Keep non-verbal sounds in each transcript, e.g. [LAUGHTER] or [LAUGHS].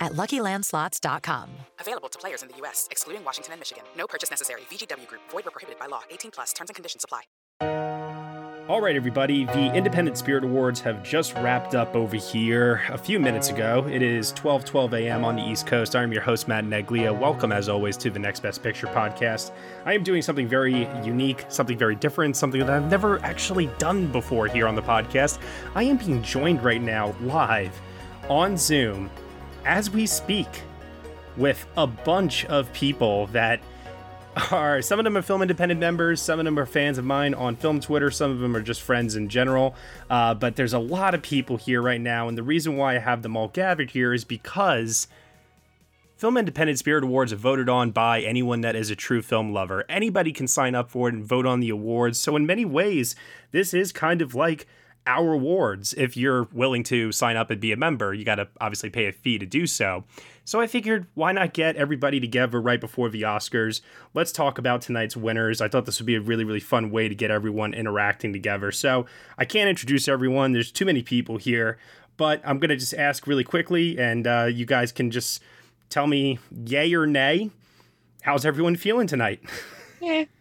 at luckylandslots.com. Available to players in the U.S., excluding Washington and Michigan. No purchase necessary. VGW Group, void were prohibited by law. 18 plus terms and conditions apply. All right, everybody. The Independent Spirit Awards have just wrapped up over here a few minutes ago. It is 12 12 a.m. on the East Coast. I'm your host, Matt Neglia. Welcome, as always, to the Next Best Picture podcast. I am doing something very unique, something very different, something that I've never actually done before here on the podcast. I am being joined right now live on Zoom as we speak with a bunch of people that are some of them are film independent members some of them are fans of mine on film twitter some of them are just friends in general uh, but there's a lot of people here right now and the reason why i have them all gathered here is because film independent spirit awards are voted on by anyone that is a true film lover. Anybody can sign up for it and vote on the awards. So in many ways this is kind of like our awards if you're willing to sign up and be a member you got to obviously pay a fee to do so so i figured why not get everybody together right before the oscars let's talk about tonight's winners i thought this would be a really really fun way to get everyone interacting together so i can't introduce everyone there's too many people here but i'm going to just ask really quickly and uh, you guys can just tell me yay or nay how's everyone feeling tonight yeah [LAUGHS]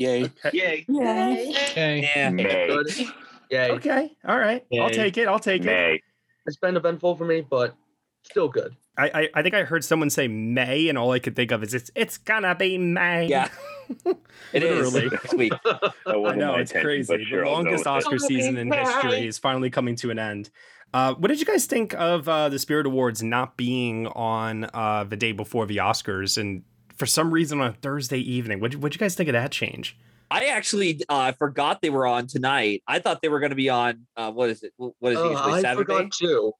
Yay. Yay. Yay. Yeah. Good. Yay. Okay all right i'll take it i'll take it May. It's been eventful for me, but still good. I, I, I think I heard someone say May, and all I could think of is it's it's gonna be May. Yeah. [LAUGHS] It is Literally. [LAUGHS] next week. I know it's crazy. sure, the longest with it. Oscar season in history is finally coming to an end. Uh, what did you guys think of uh, the Spirit Awards not being on uh, the day before the Oscars, and for some reason on a Thursday evening? What what you guys think of that change? I actually uh, forgot they were on tonight. I thought they were going to be on. Uh, what is it? What is it? Usually I Saturday. forgot too.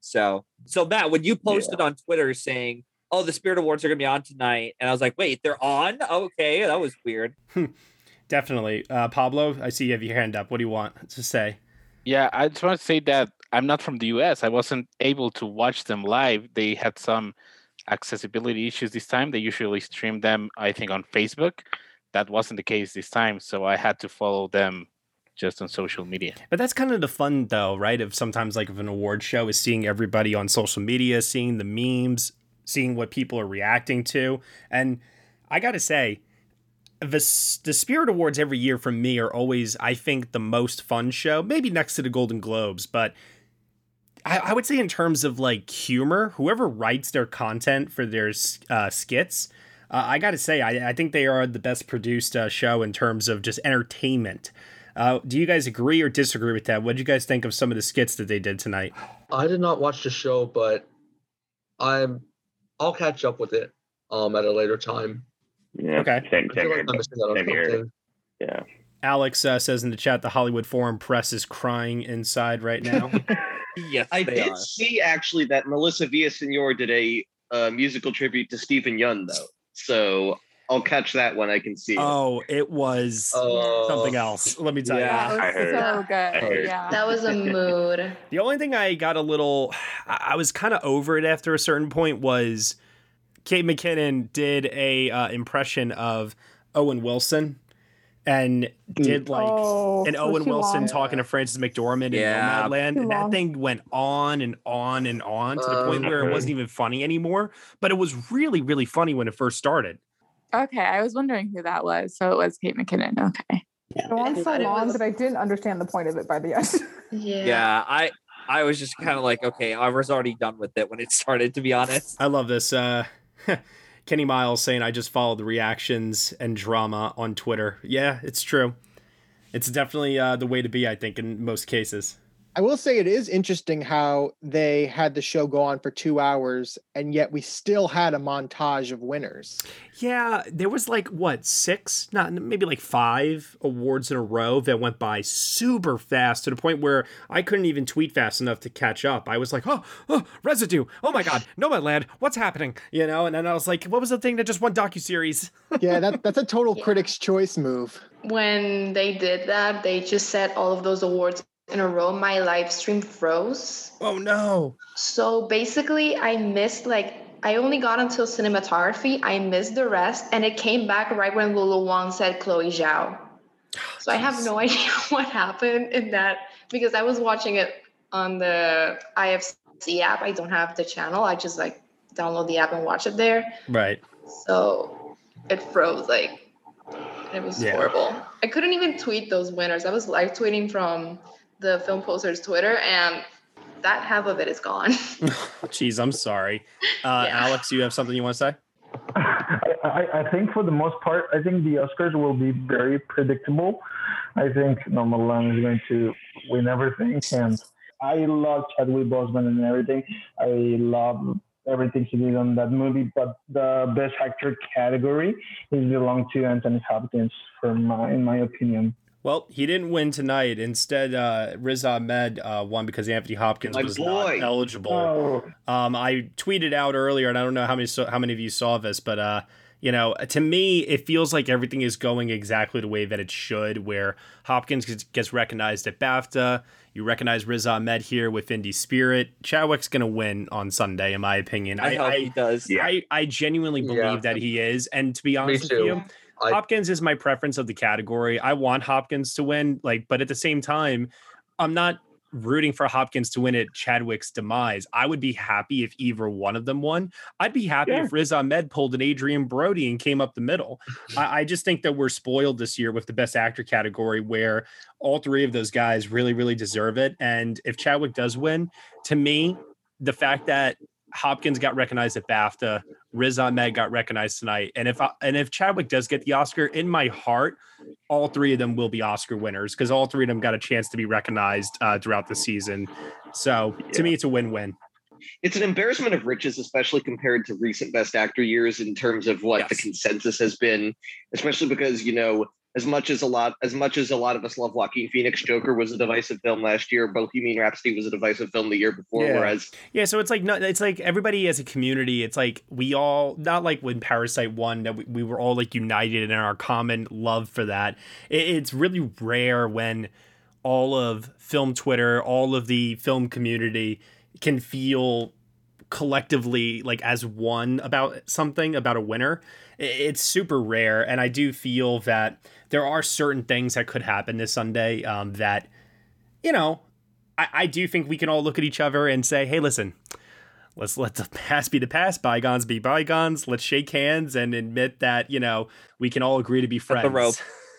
So, so Matt, when you posted on Twitter saying, "Oh, the Spirit Awards are going to be on tonight," and I was like, "Wait, they're on? Okay, that was weird." [LAUGHS] Definitely, uh, Pablo. I see you have your hand up. What do you want to say? Yeah, I just want to say that I'm not from the US. I wasn't able to watch them live. They had some accessibility issues this time. They usually stream them, I think, on Facebook. That wasn't the case this time, so I had to follow them just on social media. But that's kind of the fun, though, right? Of sometimes like of an award show is seeing everybody on social media, seeing the memes, seeing what people are reacting to, and I got to say, the the Spirit Awards every year for me are always, I think, the most fun show. Maybe next to the Golden Globes, but I, I would say in terms of like humor, whoever writes their content for their uh, skits. Uh, I got to say, I, I think they are the best produced uh, show in terms of just entertainment. Uh, do you guys agree or disagree with that? What did you guys think of some of the skits that they did tonight? I did not watch the show, but I'm I'll catch up with it um at a later time. Yeah. Okay. Same, same like here. I'm missing out on Same here. Yeah. Alex uh, says in the chat the Hollywood Foreign press is crying inside right now. [LAUGHS] Yes, I they did are. see actually that Melissa Villasenor did a uh, musical tribute to Steven Yeun though, so I'll catch that when I can see it. oh, it was Oh. something else. Let me tell Yeah. you. That was I heard. so good. I heard. Yeah. That was a mood. [LAUGHS] The only thing I got a little, I I was kind of over it after a certain point was Kate McKinnon did a uh, impression of Owen Wilson and did like Oh, an Owen Wilson long. talking to Frances McDormand Yeah, in Nomadland, and that thing went on and on and on to the point Um, where it wasn't even funny anymore. But it was really, really funny when it first started. Okay, I was wondering who that was. So it was Kate McKinnon. Okay. It on I so long was- that I didn't understand the point of it by the end. [LAUGHS] Yeah. Yeah, I I was just kind of like, okay, I was already done with it when it started. To be honest. I love this. Uh, [LAUGHS] Kenny Miles saying, I just followed the reactions and drama on Twitter. Yeah, it's true. It's definitely uh, the way to be, I think, in most cases. I will say it is interesting how they had the show go on for two hours and yet we still had a montage of winners. Yeah, there was like what six, not maybe like five awards in a row that went by super fast to the point where I couldn't even tweet fast enough to catch up. I was like, oh, oh residue, oh my god, no, [LAUGHS] my Nomadland, what's happening? You know, and then I was like, what was the thing that just won docu series? [LAUGHS] yeah, that that's a total Critics' Choice move. When they did that, they just set all of those awards in a row, my live stream froze. Oh no. So basically, I missed like I only got until cinematography. I missed the rest, and it came back right when Lulu Wang said Chloe Zhao. So I have no idea [LAUGHS] what happened in that because I was watching it on the IFC app. I don't have the channel. I just like download the app and watch it there. Right. So it froze like it was Yeah. horrible. I couldn't even tweet those winners. I was live tweeting from the film posters Twitter and that half of it is gone. [LAUGHS] Jeez, I'm sorry. Uh, Yeah. Alex, you have something you want to say? I, I, I think for the most part, I think the Oscars will be very predictable. I think Nomadland is going to win everything, and I love Chadwick Boseman and everything. I love everything he did on that movie, but the Best Actor category is belong to Anthony Hopkins, for my, in my opinion. Well, he didn't win tonight. Instead, uh, Riz Ahmed uh, won because Anthony Hopkins My was boy. not eligible. Oh, Um, I tweeted out earlier, and I don't know how many so, how many of you saw this, but uh, you know, to me, it feels like everything is going exactly the way that it should. Where Hopkins gets- gets recognized at BAFTA, you recognize Riz Ahmed here with Indie Spirit. Chadwick's gonna win on Sunday, in my opinion. I, hope he does. I, I genuinely believe Yeah. that he is, and to be Me honest with too. you, I, Hopkins is my preference of the category. I want Hopkins to win, like, but at the same time, I'm not rooting for Hopkins to win at Chadwick's demise. I would be happy if either one of them won. I'd be happy Yeah. if Riz Ahmed pulled an Adrien Brody and came up the middle. [LAUGHS] I, I just think that we're spoiled this year with the best actor category where all three of those guys really, really deserve it. And if Chadwick does win, to me, the fact that Hopkins got recognized at BAFTA, Riz Ahmed got recognized tonight, and if I, and if Chadwick does get the Oscar, in my heart, all three of them will be Oscar winners because all three of them got a chance to be recognized uh, throughout the season. So to me, it's a win-win. It's an embarrassment of riches, especially compared to recent Best Actor years in terms of what the consensus has been. Especially because you know, as much as a lot, as much as a lot of us love Joaquin Phoenix, Joker was a divisive film last year. Bohemian Rhapsody was a divisive film the year before. Yeah. Whereas Yeah, so it's like no, it's like everybody as a community. It's like we all not like when Parasite won that we, we were all like united in our common love for that. It, it's really rare when all of film Twitter, all of the film community can feel collectively like as one about something about a winner. It's super rare, and I do feel that there are certain things that could happen this Sunday um, that you know I, I do think we can all look at each other and say, hey, listen, let's let the [LAUGHS] past be the past, bygones be bygones. Let's shake hands and admit that, you know, we can all agree to be friends. the rope.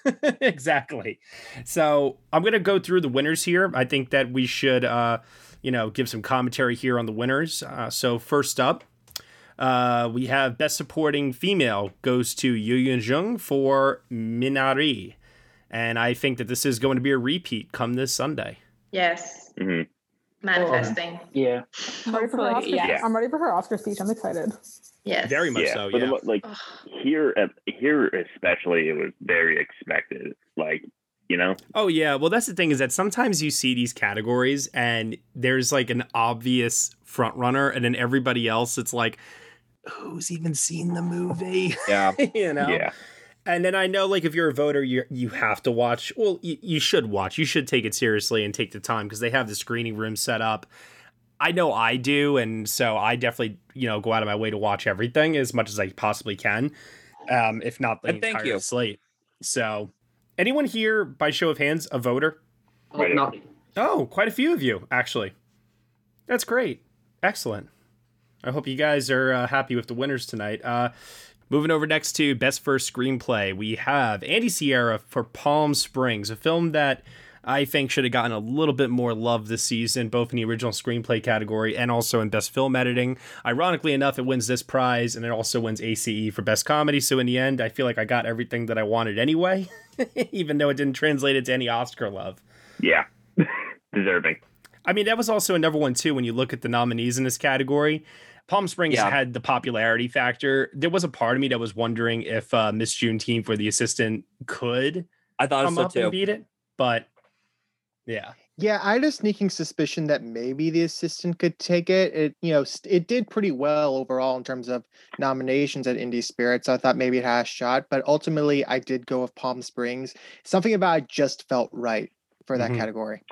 [LAUGHS] exactly. So I'm going to go through the winners here. I think that we should, uh, you know, give some commentary here on the winners. Uh, so first up, uh, we have Best Supporting Female goes to Youn Yuh-jung for Minari. And I think that this is going to be a repeat come this Sunday. yes. Mhm. Manifesting. yeah. I'm ready for her Oscar. yes. I'm ready for her Oscar speech. I'm excited. Yes. Very much yeah, so, for the yeah. like Ugh. here, here especially, it was very expected. Like you know, Oh yeah, well that's the thing is that sometimes you see these categories and there's like an obvious front runner and then everybody else it's like who's even seen the movie? Yeah. [LAUGHS] you know. yeah, And then I know like if you're a voter you you have to watch. Well, you, you should watch. You should take it seriously and take the time because they have the screening room set up. I know I do and so I definitely, you know, go out of my way to watch everything as much as I possibly can. Um if not the And thank entire you. slate. So, anyone here by show of hands a voter? oh, Right. not Oh, quite a few of you, actually. That's great. Excellent. I hope you guys are uh, happy with the winners tonight. Uh, moving over next to Best First Screenplay, we have Andy Siara for Palm Springs, a film that I think should have gotten a little bit more love this season, both in the original screenplay category and also in Best Film Editing. Ironically enough, it wins this prize and it also wins ACE for Best Comedy. So in the end, I feel like I got everything that I wanted anyway, [LAUGHS] even though it didn't translate into any Oscar love. yeah, [LAUGHS] deserving. I mean, that was also another one too. When you look at the nominees in this category, Palm Springs Yeah. had the popularity factor. There was a part of me that was wondering if uh, Miss Juneteenth for the assistant could I thought come so up too. and beat it, but yeah, Yeah, I had a sneaking suspicion that maybe the assistant could take it. It, you know, it did pretty well overall in terms of nominations at Indie Spirit. So I thought maybe it had a shot, but ultimately I did go with Palm Springs. Something about it just felt right for that Mhm. category.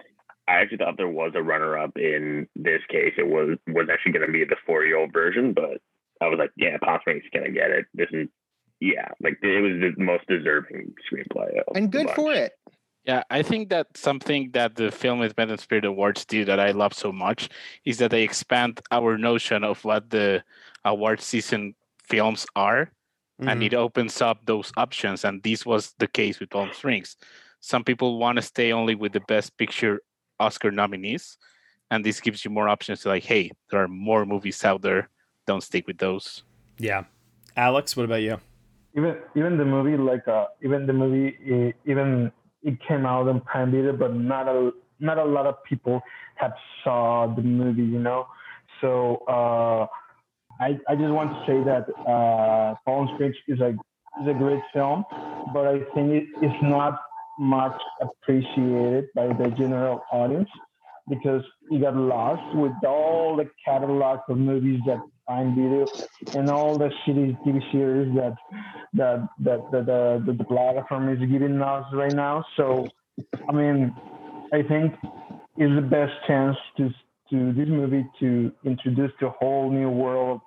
I actually thought there was a runner-up in this case. It was was actually going to be the forty-year-old version, but I was like, yeah, Palm Springs is going to get it. This is, yeah, like it was the most deserving screenplay. of And good for it. Yeah, I think that something that the Film Independent Spirit Awards do that I love so much is that they expand our notion of what the award season films are, and Mhm. it opens up those options. And this was the case with Palm Springs. Some people want to stay only with the Best Picture Oscar nominees, and this gives you more options to like, hey, there are more movies out there. Don't stick with those. yeah. Alex, what about you? even even the movie like uh even the movie even it came out in prime video but not a not a lot of people have saw the movie you know? So uh i i just want to say that uh Palm Springs is a is a great film but i think it is not much appreciated by the general audience because you got lost with all the catalog of movies that Prime Video and all the shitty TV series that that that that the, uh, the, the platform is giving us right now. So, I mean, I think is the best chance to to this movie to introduce the whole new world.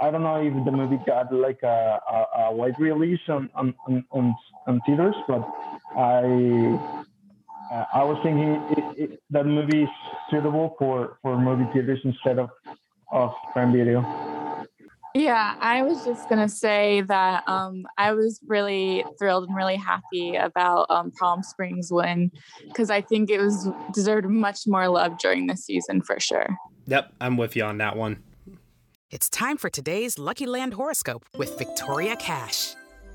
I don't know if the movie got like a, a, a wide release on on, on, on on theaters, but I uh, I was thinking it, it, that movie is suitable for, for movie theaters instead of of Prime Video. Yeah, I was just gonna say that um, I was really thrilled and really happy about um, Palm Springs win because I think it was deserved much more love during the season for sure. Yep, I'm with you on that one. It's time for today's Lucky Land horoscope with Victoria Cash.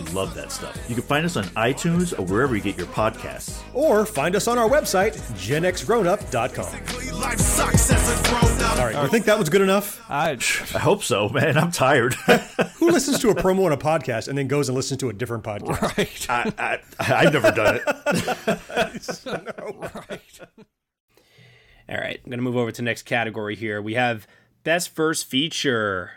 love that stuff. You can find us on iTunes or wherever you get your podcasts. Or find us on our website, genxgrownup.com. Life sucks as a grown up. All right, you think that was good enough? I, I hope so, man. I'm tired. [LAUGHS] Who listens to a promo on a podcast and then goes and listens to a different podcast? right. I, I, I've never done it. [LAUGHS] right. All right, I'm going to move over to the next category here. We have Best First Feature.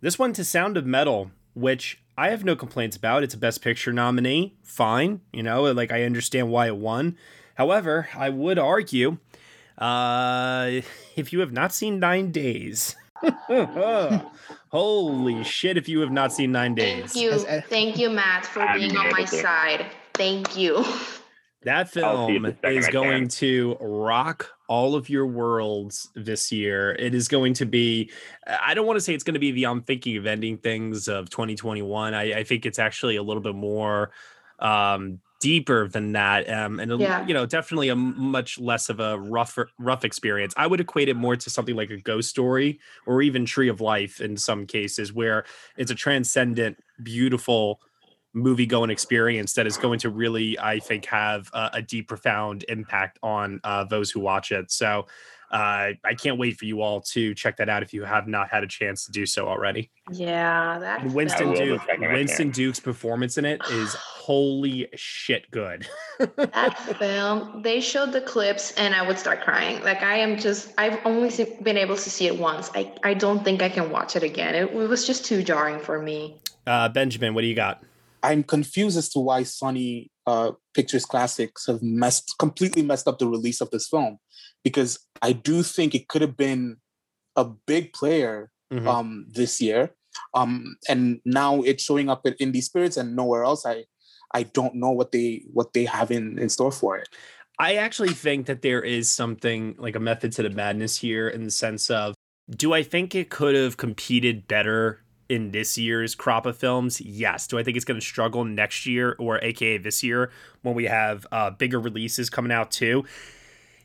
This one to Sound of Metal, which I have no complaints about. It's a Best Picture nominee. Fine. You know, like I understand why it won. However, I would argue uh, if you have not seen Nine Days, [LAUGHS] holy shit, if you have not seen Nine Days. Thank you. Thank you, Matt, for being on my side. Thank you. That film it the second is going to rock all of your worlds this year. It is going to be, I don't want to say it's going to be the I'm thinking of ending things of 2021. I, I think it's actually a little bit more um, deeper than that. Um, and, a- Yeah. you know, definitely a much less of a rough, rough experience. I would equate it more to something like a ghost story or even Tree of Life in some cases, where it's a transcendent, beautiful movie going experience that is going to really, I think, have a, a deep, profound impact on uh, those who watch it. So uh, I can't wait for you all to check that out if you have not had a chance to do so already. Yeah, that. And Winston film- Duke, Winston Duke's performance in it is holy shit good. [LAUGHS] that film they showed the clips and i would start crying like i am just i've only been able to see it once i, I don't think i can watch it again it, it was just too jarring for me Uh, Benjamin, what do you got? I'm confused as to why Sony uh, Pictures Classics have messed completely messed up the release of this film, because I do think it could have been a big player Mhm. um, this year, um, and now it's showing up at Indie Spirits and nowhere else. I I don't know what they what they have in, in store for it. I actually think that there is something like a method to the madness here in the sense of do I think it could have competed better in this year's crop of films? Yes. Do I think it's going to struggle next year or AKA this year when we have uh, bigger releases coming out too?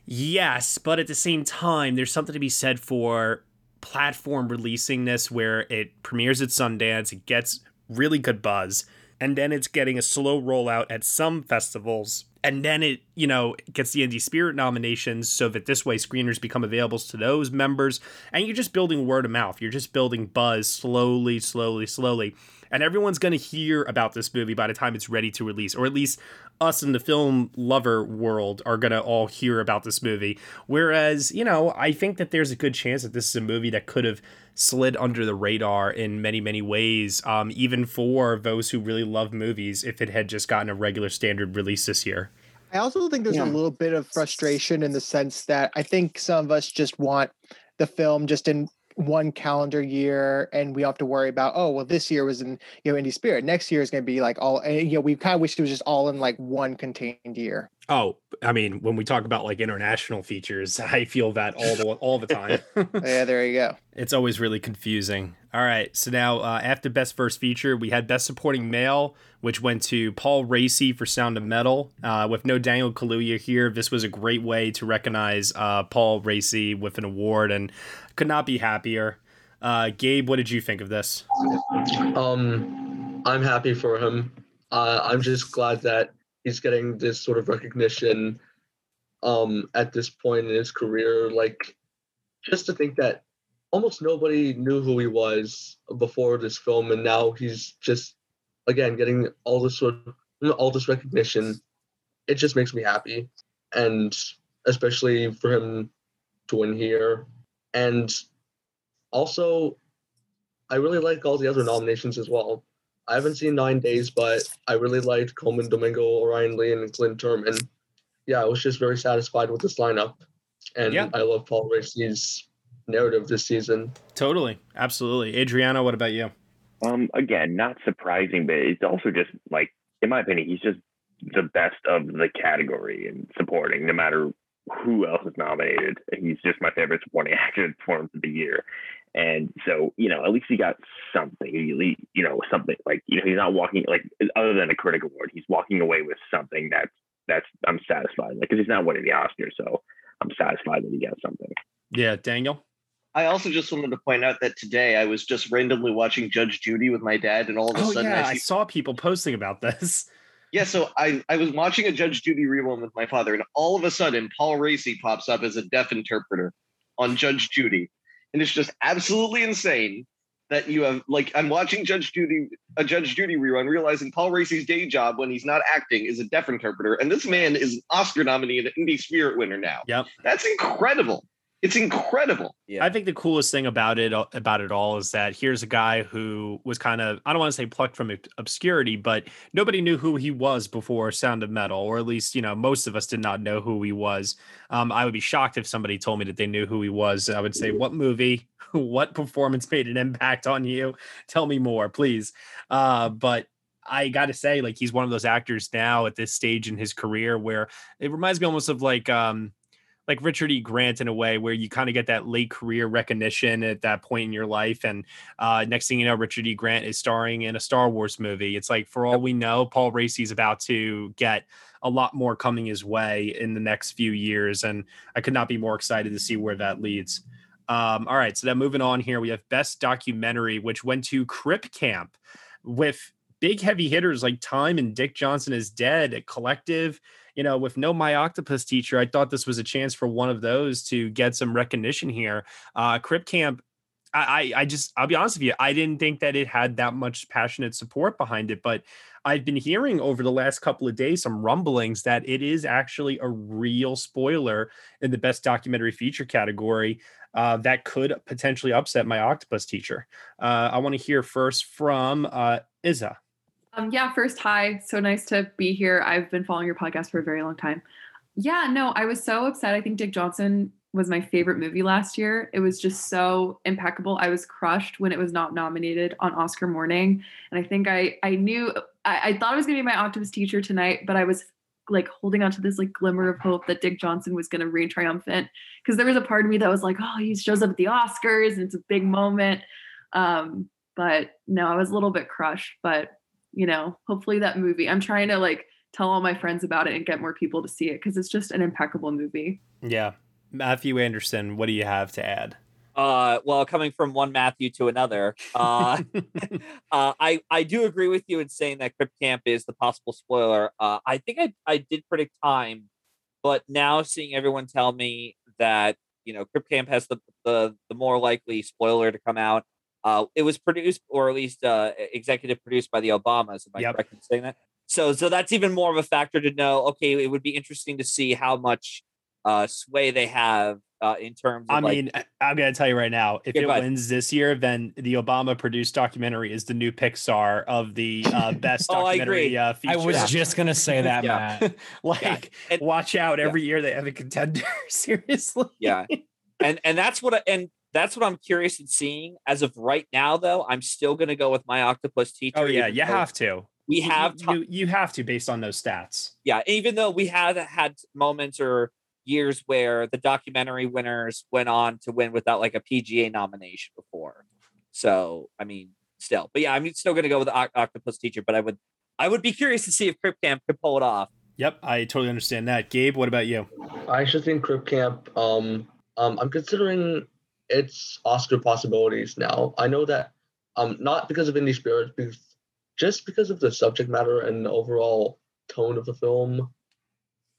Yes, but at the same time, there's something to be said for platform releasing this where it premieres at Sundance, it gets really good buzz, and then it's getting a slow rollout at some festivals. And then it, you know, gets the Indie Spirit nominations so that this way screeners become available to those members. And you're just building word of mouth. You're just building buzz slowly, slowly, slowly. And everyone's going to hear about this movie by the time it's ready to release, or at least us in the film lover world are going to all hear about this movie. Whereas, you know, I think that there's a good chance that this is a movie that could have slid under the radar in many, many ways, um, even for those who really love movies, if it had just gotten a regular standard release this year. I also think there's a little bit of frustration in the sense that I think some of us just want the film just in one calendar year and we have to worry about oh well this year was in you know indie spirit. Next year is going to be like all you know we kind of wish it was just all in like one contained year Oh, I mean, when we talk about like international features, [LAUGHS] I feel that all the all the time. [LAUGHS] yeah there you go It's always really confusing. All right, so now uh, after best first feature, we had best supporting male, which went to Paul Raci for Sound of Metal. Uh, with no Daniel Kaluuya here, this was a great way to recognize uh, Paul Raci with an award, and could not be happier. Uh, Gabe, what did you think of this? Um, I'm happy for him. Uh, I'm just glad that he's getting this sort of recognition um, at this point in his career. Like, just to think that almost nobody knew who he was before this film, and now he's just again getting all this sort of all this recognition. It just makes me happy, and especially for him to win here, and also I really like all the other nominations as well. I haven't seen Nine Days, but I really liked Colman Domingo, Orion Lee, and Glynn Turman. Yeah, I was just very satisfied with this lineup. And Yeah. I love Paul Raci's narrative this season. Totally, absolutely. Adriano, what about you? Um, again, not surprising, but it's also just like, in my opinion, he's just the best of the category in supporting, no matter who else is nominated. He's just my favorite supporting [LAUGHS] actor performance of the year. And so, you know, at least he got something. He, at least, you know, something like, you know, he's not walking like other than a critic award, he's walking away with something that's that's I'm satisfied. Like, because he's not winning the Oscar, so I'm satisfied that he got something. Yeah, Daniel. I also just wanted to point out that today I was just randomly watching Judge Judy with my dad, and all of a Oh sudden yeah, I I saw people posting about this. [LAUGHS] Yeah, so I, I was watching a Judge Judy rerun with my father, and all of a sudden, Paul Raci pops up as a deaf interpreter on Judge Judy. And it's just absolutely insane that you have like I'm watching Judge Judy a Judge Judy rerun, realizing Paul Raci's day job when he's not acting is a deaf interpreter, and this man is an Oscar nominee and an Indie Spirit winner now. Yep. That's incredible. It's incredible. I think the coolest thing about it about it all is that here's a guy who was kind of I don't want to say plucked from obscurity, but nobody knew who he was before Sound of Metal, or at least you know most of us did not know who he was. Um, I would be shocked if somebody told me that they knew who he was. I would say, what movie, [LAUGHS] what performance made an impact on you? Tell me more, please. Uh, but I got to say, like he's one of those actors now at this stage in his career where it reminds me almost of like um like Richard E. Grant in a way where you kind of get that late career recognition at that point in your life. And uh, next thing you know, Richard E. Grant is starring in a Star Wars movie. It's like, for all we know, Paul Raci's about to get a lot more coming his way in the next few years. And I could not be more excited to see where that leads. Um, all right. So then moving on here, we have Best Documentary, which went to Crip Camp with big heavy hitters like Time and Dick Johnson is Dead, Collective, you know, with no My Octopus teacher, I thought this was a chance for one of those to get some recognition here. Uh, Crip Camp I, I just I'll be honest with you, I didn't think that it had that much passionate support behind it, but I've been hearing over the last couple of days some rumblings that it is actually a real spoiler in the best documentary feature category uh, that could potentially upset my octopus teacher. Uh, I want to hear first from uh, Iza. Um, yeah, first, hi. So nice to be here. I've been following your podcast for a very long time. Yeah, no, I was so upset. I think Dick Johnson was my favorite movie last year. It was just so impeccable. I was crushed when it was not nominated on Oscar morning. And I think I I knew I, I thought I was gonna be my octopus teacher tonight, but I was like holding on to this like glimmer of hope that Dick Johnson was gonna reign triumphant. Because there was a part of me that was like, oh, he shows up at the Oscars and it's a big moment. Um, but no, I was a little bit crushed. But you know, hopefully that movie. I'm trying to like tell all my friends about it and get more people to see it because it's just an impeccable movie. Yeah, Matthew Anderson, what do you have to add? Uh, well, coming from one Matthew to another, uh, [LAUGHS] [LAUGHS] uh, I I do agree with you in saying that Crip Camp is the possible spoiler. Uh, I think I I did predict time, but now seeing everyone tell me that you know Crip Camp has the the the more likely spoiler to come out. Uh, it was produced or at least uh, executive produced by the Obamas. Am I Yep. correct in saying that? So so that's even more of a factor to know. Okay, it would be interesting to see how much uh, sway they have uh, in terms of I like, mean, I'm going to tell you right now, if it go ahead. wins this year, then the Obama produced documentary is the new Pixar of the uh, [LAUGHS] best Oh, I documentary agree. uh, I feature. was just gonna say that, [LAUGHS] Matt. [LAUGHS] like, watch out! Every year they have a contender. Seriously. yeah and and that's what I, and that's what i'm curious in seeing as of right now though i'm still going to go with my octopus teacher Oh yeah, you have to. we You- have you, you have to based on those stats. yeah even though we have had moments or years where the documentary winners went on to win without like a pga nomination before so i mean still but yeah i'm still going to go with the octopus teacher but i would i would be curious to see if Crip camp could pull it off Yep, I totally understand that. Gabe, what about you? I actually think Crip Camp. Um, um, I'm considering its Oscar possibilities now. I know that, um, not because of Indie Spirit, because just because of the subject matter and the overall tone of the film,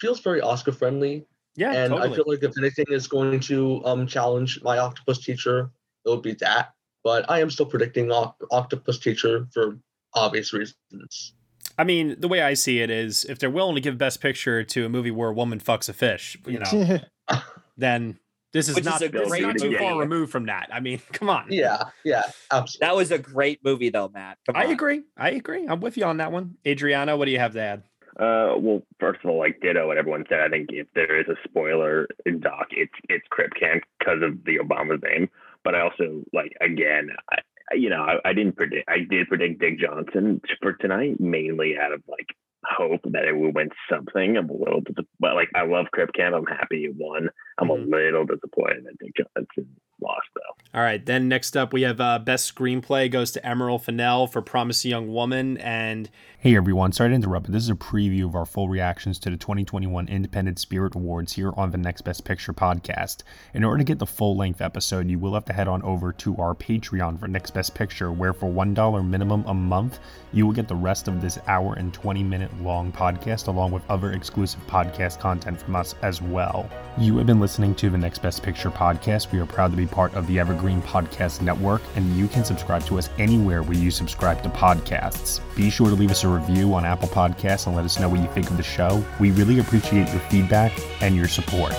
feels very Oscar friendly. Yeah, and I feel like if anything is going to um challenge my Octopus Teacher, it would be that. But I am still predicting Octopus Teacher for obvious reasons. I mean, the way I see it is, if they're willing to give Best Picture to a movie where a woman fucks a fish, you know, [LAUGHS] then this is Which is not a is great not too far removed from that. I mean, [LAUGHS] come on. Yeah, yeah, absolutely. that was a great movie though matt Come I on. agree. I agree. I'm with you on that one. Adriana, what do you have to add? Uh, well, first of all, like ditto what everyone said. I think if there is a spoiler in Doc, it's it's Crip Camp because of the Obama's name. But I also like again, I, I- you know, I, I didn't predict. I did predict Dick Johnson for tonight, mainly out of like hope that it would win something. I'm a little, dis- but like I love Crip Camp. I'm happy it won. I'm a little disappointed that Dick Johnson lost though. All right. Then next up, we have uh, Best Screenplay goes to Emerald Fennell for Promising Young Woman. And hey, everyone. Sorry to interrupt, but this is a preview of our full reactions to the 2021 Independent Spirit Awards here on the Next Best Picture podcast. In order to get the full length episode, you will have to head on over to our Patreon for Next Best Picture, where for $1 minimum a month, you will get the rest of this hour and 20 minute long podcast, along with other exclusive podcast content from us as well. You have been listening to the Next Best Picture podcast. We are proud to be part of the Evergreen Podcast Network, and you can subscribe to us anywhere where you subscribe to podcasts. Be sure to leave us a review on Apple Podcasts and let us know what you think of the show. We really appreciate your feedback and your support.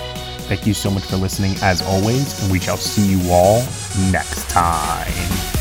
Thank you so much for listening, as always, and we shall see you all next time.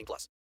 18 plus.